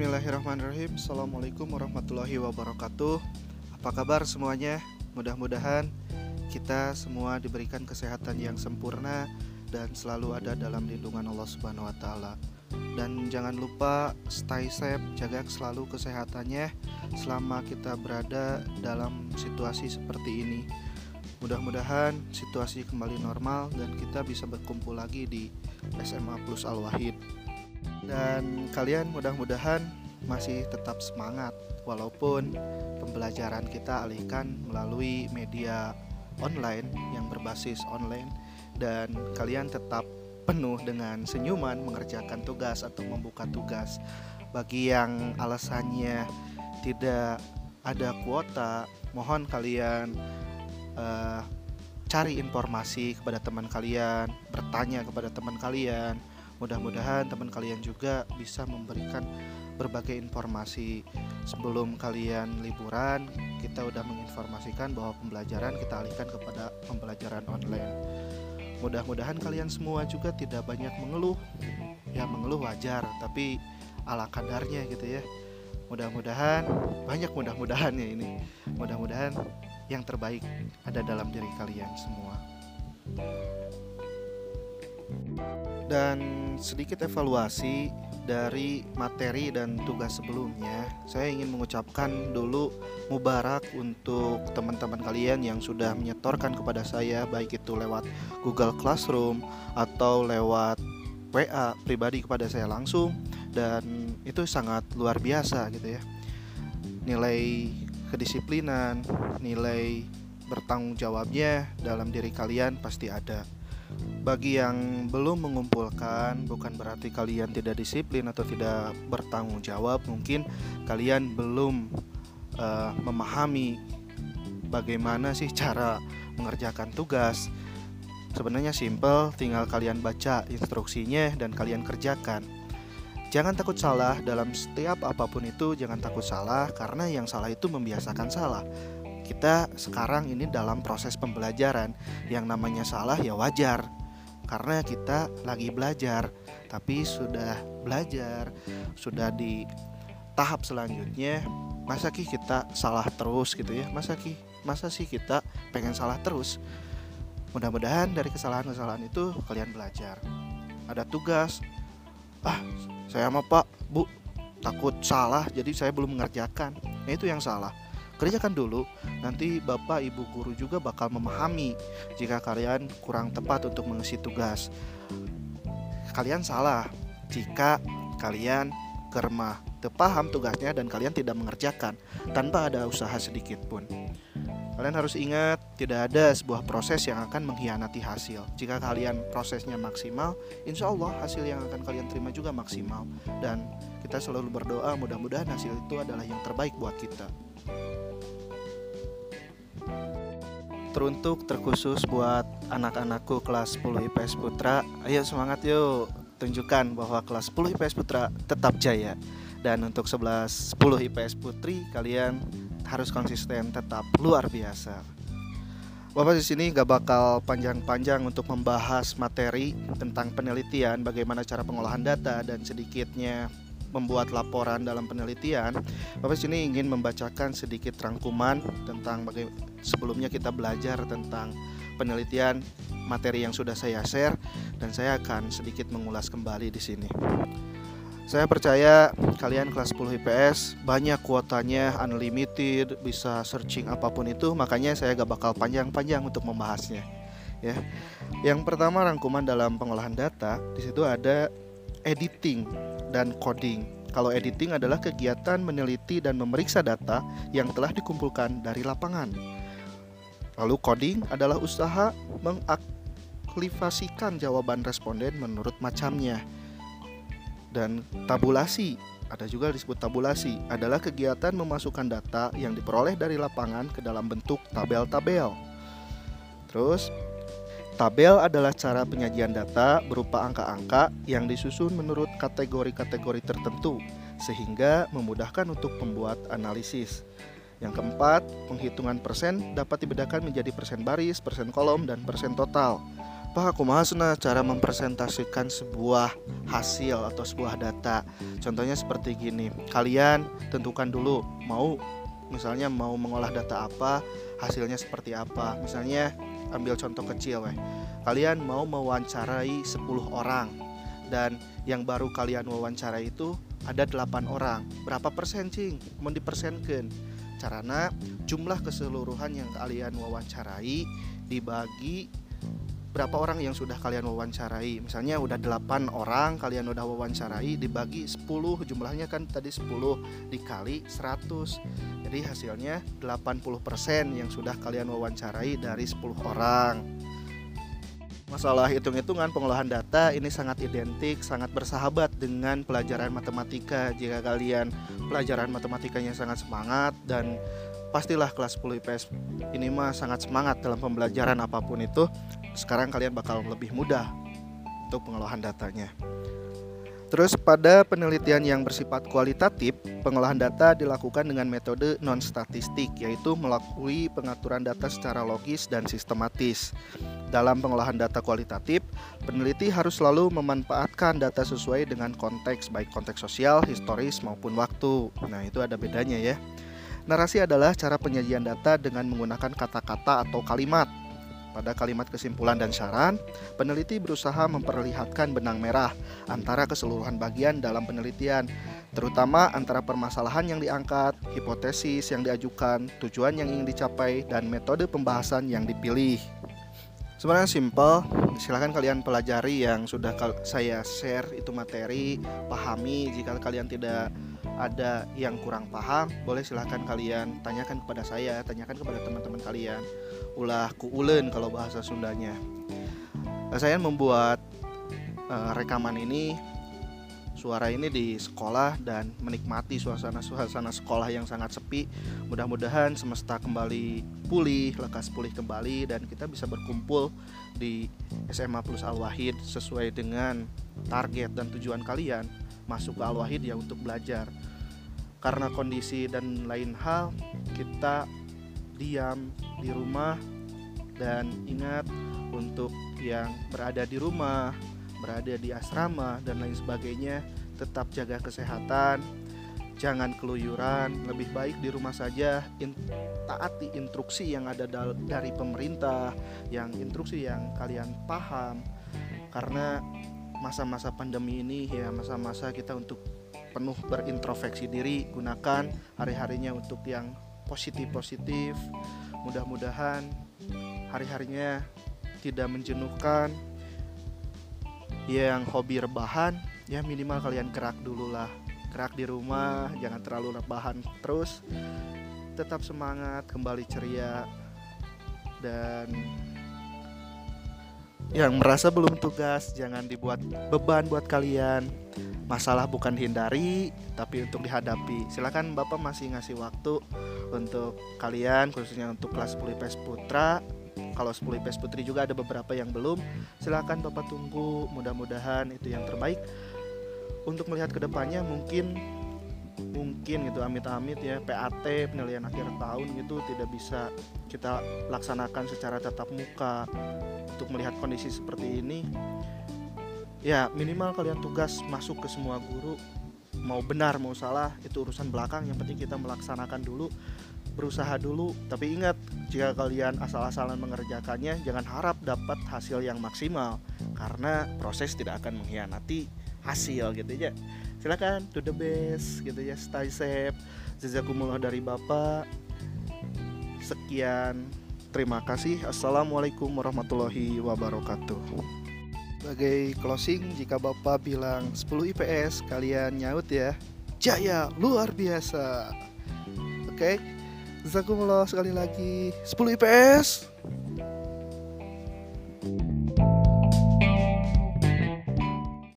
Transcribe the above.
Bismillahirrahmanirrahim Assalamualaikum warahmatullahi wabarakatuh Apa kabar semuanya? Mudah-mudahan kita semua diberikan kesehatan yang sempurna Dan selalu ada dalam lindungan Allah Subhanahu Wa Taala. Dan jangan lupa stay safe, jaga selalu kesehatannya Selama kita berada dalam situasi seperti ini Mudah-mudahan situasi kembali normal dan kita bisa berkumpul lagi di SMA Plus Al-Wahid dan kalian mudah-mudahan masih tetap semangat walaupun pembelajaran kita alihkan melalui media online yang berbasis online. Dan kalian tetap penuh dengan senyuman mengerjakan tugas atau membuka tugas. Bagi yang alasannya tidak ada kuota mohon kalian uh, cari informasi kepada teman kalian bertanya kepada teman kalian Mudah-mudahan teman kalian juga bisa memberikan berbagai informasi. Sebelum kalian liburan kita udah menginformasikan bahwa pembelajaran kita alihkan kepada pembelajaran online. Mudah-mudahan kalian semua juga tidak banyak mengeluh. Ya mengeluh wajar tapi ala kadarnya gitu ya. Mudah-mudahan banyak mudah-mudahannya ini. Mudah-mudahan yang terbaik ada dalam diri kalian semua dan sedikit evaluasi dari materi dan tugas sebelumnya, saya ingin mengucapkan dulu mubarak untuk teman-teman kalian yang sudah menyetorkan kepada saya baik itu lewat Google Classroom atau lewat WA pribadi kepada saya langsung dan itu sangat luar biasa gitu ya. Nilai kedisiplinan, nilai bertanggung jawabnya dalam diri kalian pasti ada. Bagi yang belum mengumpulkan, bukan berarti kalian tidak disiplin atau tidak bertanggung jawab. Mungkin kalian belum uh, memahami bagaimana sih cara mengerjakan tugas. Sebenarnya simple, tinggal kalian baca instruksinya dan kalian kerjakan. Jangan takut salah dalam setiap apa pun itu, jangan takut salah karena yang salah itu membiasakan salah kita sekarang ini dalam proses pembelajaran. Yang namanya salah ya wajar karena kita lagi belajar tapi sudah belajar sudah di tahap selanjutnya masa ki kita salah terus gitu ya? Masa ki masa sih kita pengen salah terus? Mudah-mudahan dari kesalahan-kesalahan itu kalian belajar. Ada tugas. Ah saya sama pak bu takut salah jadi saya belum mengerjakan. Nah, itu yang salah kerjakan dulu nanti bapak ibu guru juga bakal memahami jika kalian kurang tepat untuk mengisi tugas kalian salah jika kalian kermah terpaham tugasnya dan kalian tidak mengerjakan tanpa ada usaha sedikit pun Kalian harus ingat, tidak ada sebuah proses yang akan mengkhianati hasil. Jika kalian prosesnya maksimal, insya Allah hasil yang akan kalian terima juga maksimal. Dan kita selalu berdoa, mudah-mudahan hasil itu adalah yang terbaik buat kita. Teruntuk terkhusus buat anak-anakku kelas 10 IPS Putra. Ayo semangat yuk, tunjukkan bahwa kelas 10 IPS Putra tetap jaya. Dan untuk 11 10 IPS Putri, kalian harus konsisten tetap luar biasa. Bapak di sini gak bakal panjang-panjang untuk membahas materi tentang penelitian, bagaimana cara pengolahan data dan sedikitnya membuat laporan dalam penelitian, Bapak sini ingin membacakan sedikit rangkuman tentang bagaimana sebelumnya kita belajar tentang penelitian materi yang sudah saya share dan saya akan sedikit mengulas kembali di sini. Saya percaya kalian kelas 10 IPS banyak kuotanya unlimited, bisa searching apa pun itu, makanya saya gak bakal panjang-panjang untuk membahasnya. Ya. Yang pertama rangkuman dalam pengolahan data, di situ ada editing dan coding. Kalau editing adalah kegiatan meneliti dan memeriksa data yang telah dikumpulkan dari lapangan. Lalu coding adalah usaha mengaktifasikan jawaban responden menurut macamnya. Dan tabulasi, ada juga disebut tabulasi, adalah kegiatan memasukkan data yang diperoleh dari lapangan ke dalam bentuk tabel-tabel. Terus Tabel adalah cara penyajian data berupa angka-angka yang disusun menurut kategori-kategori tertentu sehingga memudahkan untuk pembuat analisis. Yang keempat, penghitungan persen dapat dibedakan menjadi persen baris, persen kolom, dan persen total. Pak aku mahasna cara mempresentasikan sebuah hasil atau sebuah data Contohnya seperti gini Kalian tentukan dulu mau misalnya mau mengolah data apa hasilnya seperti apa Misalnya ambil contoh kecil weh Kalian mau mewawancarai 10 orang Dan yang baru kalian wawancarai itu ada 8 orang. Berapa persen cing? Mau dipersenkan. Carana jumlah keseluruhan yang kalian wawancarai dibagi berapa orang yang sudah kalian wawancarai? Misalnya udah 8 orang kalian udah wawancarai dibagi 10 jumlahnya kan tadi 10 dikali 100 jadi hasilnya 80% yang sudah kalian wawancarai dari 10 orang. Masalah hitung-hitungan pengolahan data ini sangat identik sangat bersahabat dengan pelajaran matematika. Jika kalian pelajaran matematikanya sangat semangat dan pastilah kelas 10 IPS ini mah sangat semangat dalam pembelajaran apa pun itu sekarang kalian bakal lebih mudah untuk pengolahan datanya Terus pada penelitian yang bersifat kualitatif, pengolahan data dilakukan dengan metode non-statistik, yaitu melalui pengaturan data secara logis dan sistematis. Dalam pengolahan data kualitatif, peneliti harus selalu memanfaatkan data sesuai dengan konteks, baik konteks sosial, historis, maupun waktu. Nah, itu ada bedanya ya. Narasi adalah cara penyajian data dengan menggunakan kata-kata atau kalimat. Pada kalimat kesimpulan dan saran, peneliti berusaha memperlihatkan benang merah antara keseluruhan bagian dalam penelitian, terutama antara permasalahan yang diangkat, hipotesis yang diajukan, tujuan yang ingin dicapai, dan metode pembahasan yang dipilih. Sebenarnya simple, silahkan kalian pelajari yang sudah saya share itu materi, pahami jika kalian tidak ada yang kurang paham, boleh silahkan kalian tanyakan kepada saya, tanyakan kepada teman-teman kalian. Ulah kuulen kalau bahasa Sundanya. Saya membuat uh, rekaman ini suara ini di sekolah dan menikmati suasana-suasana sekolah yang sangat sepi. Mudah-mudahan semesta kembali pulih, lekas pulih kembali dan kita bisa berkumpul di SMA Plus Al Wahid sesuai dengan target dan tujuan kalian masuk ke Al Wahid ya untuk belajar karena kondisi dan lain hal kita diam di rumah. Dan ingat untuk yang berada di rumah, berada di asrama dan lain sebagainya tetap jaga kesehatan, jangan keluyuran, lebih baik di rumah saja. In, taati instruksi yang ada dari pemerintah, yang instruksi yang kalian paham. Karena masa-masa pandemi ini ya masa-masa kita untuk penuh berintrospeksi diri gunakan hari-harinya untuk yang positif-positif mudah-mudahan hari-harinya tidak menjenuhkan. Yang hobi rebahan ya minimal kalian gerak dulu lah. Gerak di rumah jangan terlalu rebahan terus. Tetap semangat kembali ceria dan yang merasa belum tugas jangan dibuat beban buat kalian. Masalah bukan hindari tapi untuk dihadapi. Silakan bapak masih ngasih waktu untuk kalian khususnya untuk kelas 10 IPS Putra. Kalau 10 IPS Putri juga ada beberapa yang belum silakan bapak tunggu. Mudah-mudahan itu yang terbaik. Untuk melihat ke depannya mungkin mungkin gitu amit-amit ya PAT penilaian akhir tahun gitu tidak bisa kita laksanakan secara tatap muka. Untuk melihat kondisi seperti ini ya minimal kalian tugas masuk ke semua guru. Mau benar mau salah itu urusan belakang. Yang penting kita melaksanakan dulu berusaha dulu. Tapi ingat jika kalian asal-asalan mengerjakannya jangan harap dapat hasil yang maksimal. Karena proses tidak akan mengkhianati hasil gitu ya silakan to the best gitu ya stay safe jazakumullah dari bapak sekian terima kasih assalamualaikum warahmatullahi wabarakatuh sebagai closing jika Bapak bilang 10 IPS kalian nyaut ya. Jaya luar biasa. Oke. Okay? Jazakumullah sekali lagi 10 IPS.